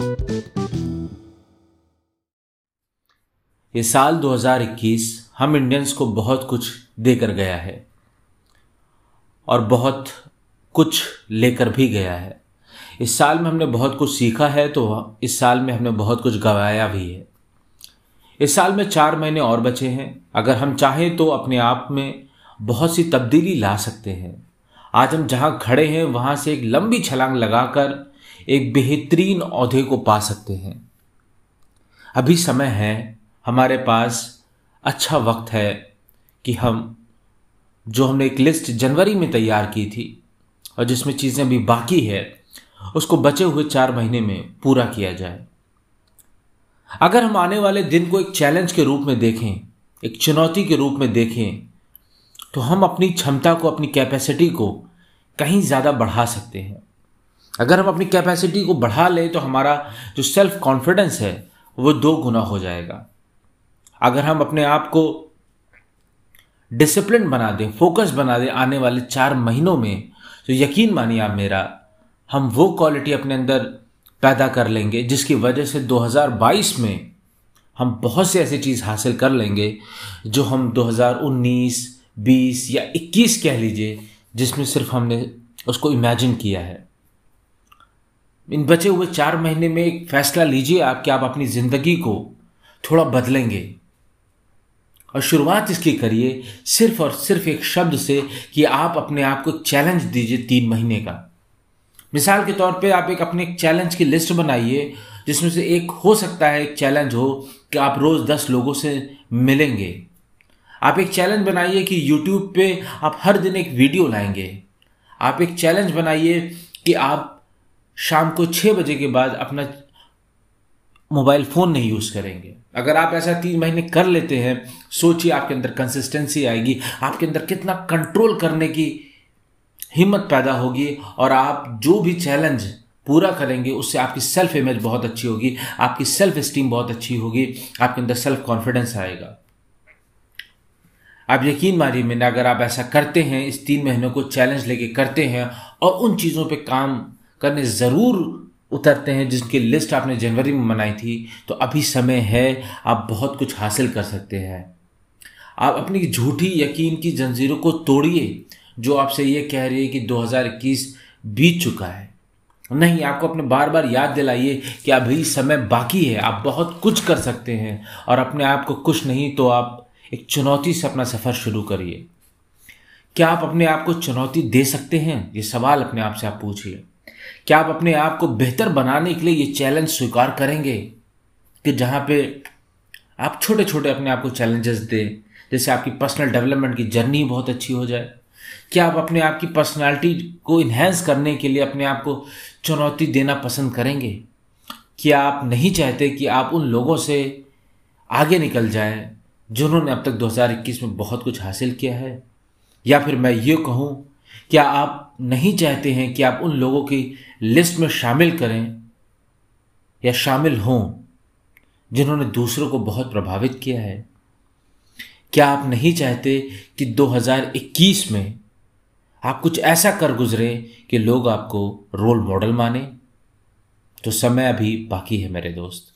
ये साल 2021 हम इंडियंस को बहुत कुछ देकर गया है और बहुत कुछ लेकर भी गया है। इस साल में हमने बहुत कुछ सीखा है तो इस साल में हमने बहुत कुछ गवाया भी है। इस साल में चार महीने और बचे हैं। अगर हम चाहें तो अपने आप में बहुत सी तब्दीली ला सकते हैं। आज हम जहाँ खड़े हैं, वहाँ से एक लंबी छलांग लगाकर एक बेहतरीन औहदे को पा सकते हैं। अभी समय है, हमारे पास अच्छा वक्त है कि हम, जो हमने एक लिस्ट जनवरी में तैयार की थी और जिसमें चीज़ें अभी बाकी है, उसको बचे हुए चार महीने में पूरा किया जाए। अगर हम आने वाले दिन को एक चैलेंज के रूप में देखें, एक चुनौती के रूप में देखें तो हम अपनी क्षमता को, अपनी कैपेसिटी को कहीं ज़्यादा बढ़ा सकते हैं। अगर हम अपनी कैपेसिटी को बढ़ा लें तो हमारा जो सेल्फ कॉन्फिडेंस है वो दो गुना हो जाएगा। अगर हम अपने आप को डिसिप्लिन बना दें फोकस बना दें आने वाले चार महीनों में तो यकीन मानिए आप मेरा हम वो क्वालिटी अपने अंदर पैदा कर लेंगे जिसकी वजह से 2022 में हम बहुत से ऐसी चीज़ हासिल कर लेंगे जो हम 2019, 20 या 21 कह लीजिए जिसमें सिर्फ़ हमने उसको इमेजिन किया है। इन बचे हुए चार महीने में एक फैसला लीजिए आप कि आप अपनी ज़िंदगी को थोड़ा बदलेंगे। और शुरुआत इसकी करिए, सिर्फ़ और सिर्फ़ एक शब्द से कि आप अपने आप को चैलेंज दीजिए तीन महीने का। मिसाल के तौर पे आप एक अपने एक चैलेंज की लिस्ट बनाइए, जिसमें से एक हो सकता है, एक चैलेंज हो कि आप रोज़ दस लोगों से मिलेंगे। आप एक चैलेंज बनाइए कि यूट्यूब पे आप हर दिन एक वीडियो लाएँगे। आप एक चैलेंज बनाइए कि आप शाम को छः बजे के बाद अपना मोबाइल फ़ोन नहीं यूज़ करेंगे। अगर आप ऐसा तीन महीने कर लेते हैं, सोचिए आपके अंदर कंसिस्टेंसी आएगी, आपके अंदर कितना कंट्रोल करने की हिम्मत पैदा होगी और आप जो भी चैलेंज पूरा करेंगे, उससे आपकी सेल्फ इमेज बहुत अच्छी होगी, आपकी सेल्फ स्टीम बहुत अच्छी होगी, आपके अंदर सेल्फ कॉन्फिडेंस आएगा। आप यकीन मानिए, मैंने अगर आप ऐसा करते हैं, इस तीन महीनों को चैलेंज लेके करते हैं और उन चीज़ों पे काम करने ज़रूर उतरते हैं, जिनकी लिस्ट आपने जनवरी में बनाई थी। तो अभी समय है, आप बहुत कुछ हासिल कर सकते हैं। आप अपनी झूठी यकीन की जंजीरों को तोड़िए, जो आपसे ये कह रही है कि 2021 बीत चुका है। नहीं, आपको अपने बार बार याद दिलाइए कि अभी समय बाकी है, आप बहुत कुछ कर सकते हैं। और अपने आप को कुछ नहीं तो आप एक चुनौती से अपना सफ़र शुरू करिए। क्या आप अपने आप को चुनौती दे सकते हैं? ये सवाल अपने आप से आप पूछिए। क्या आप अपने आप को बेहतर बनाने के लिए ये चैलेंज स्वीकार करेंगे? कि जहाँ पे आप छोटे छोटे अपने आप को चैलेंजेस दें, जैसे आपकी पर्सनल डेवलपमेंट की जर्नी बहुत अच्छी हो जाए। क्या आप अपने आप की पर्सनालिटी को इन्हेंस करने के लिए अपने आप को चुनौती देना पसंद करेंगे? क्या आप नहीं चाहते कि आप उन लोगों से आगे निकल जाएँ, जिन्होंने अब तक 2021 में बहुत कुछ हासिल किया है? या फिर मैं ये कहूँ क्या आप नहीं चाहते हैं कि आप उन लोगों की लिस्ट में शामिल करें या शामिल हों जिन्होंने दूसरों को बहुत प्रभावित किया है? क्या आप नहीं चाहते कि 2021 में आप कुछ ऐसा कर गुजरे कि लोग आपको रोल मॉडल माने? तो समय अभी बाकी है मेरे दोस्त।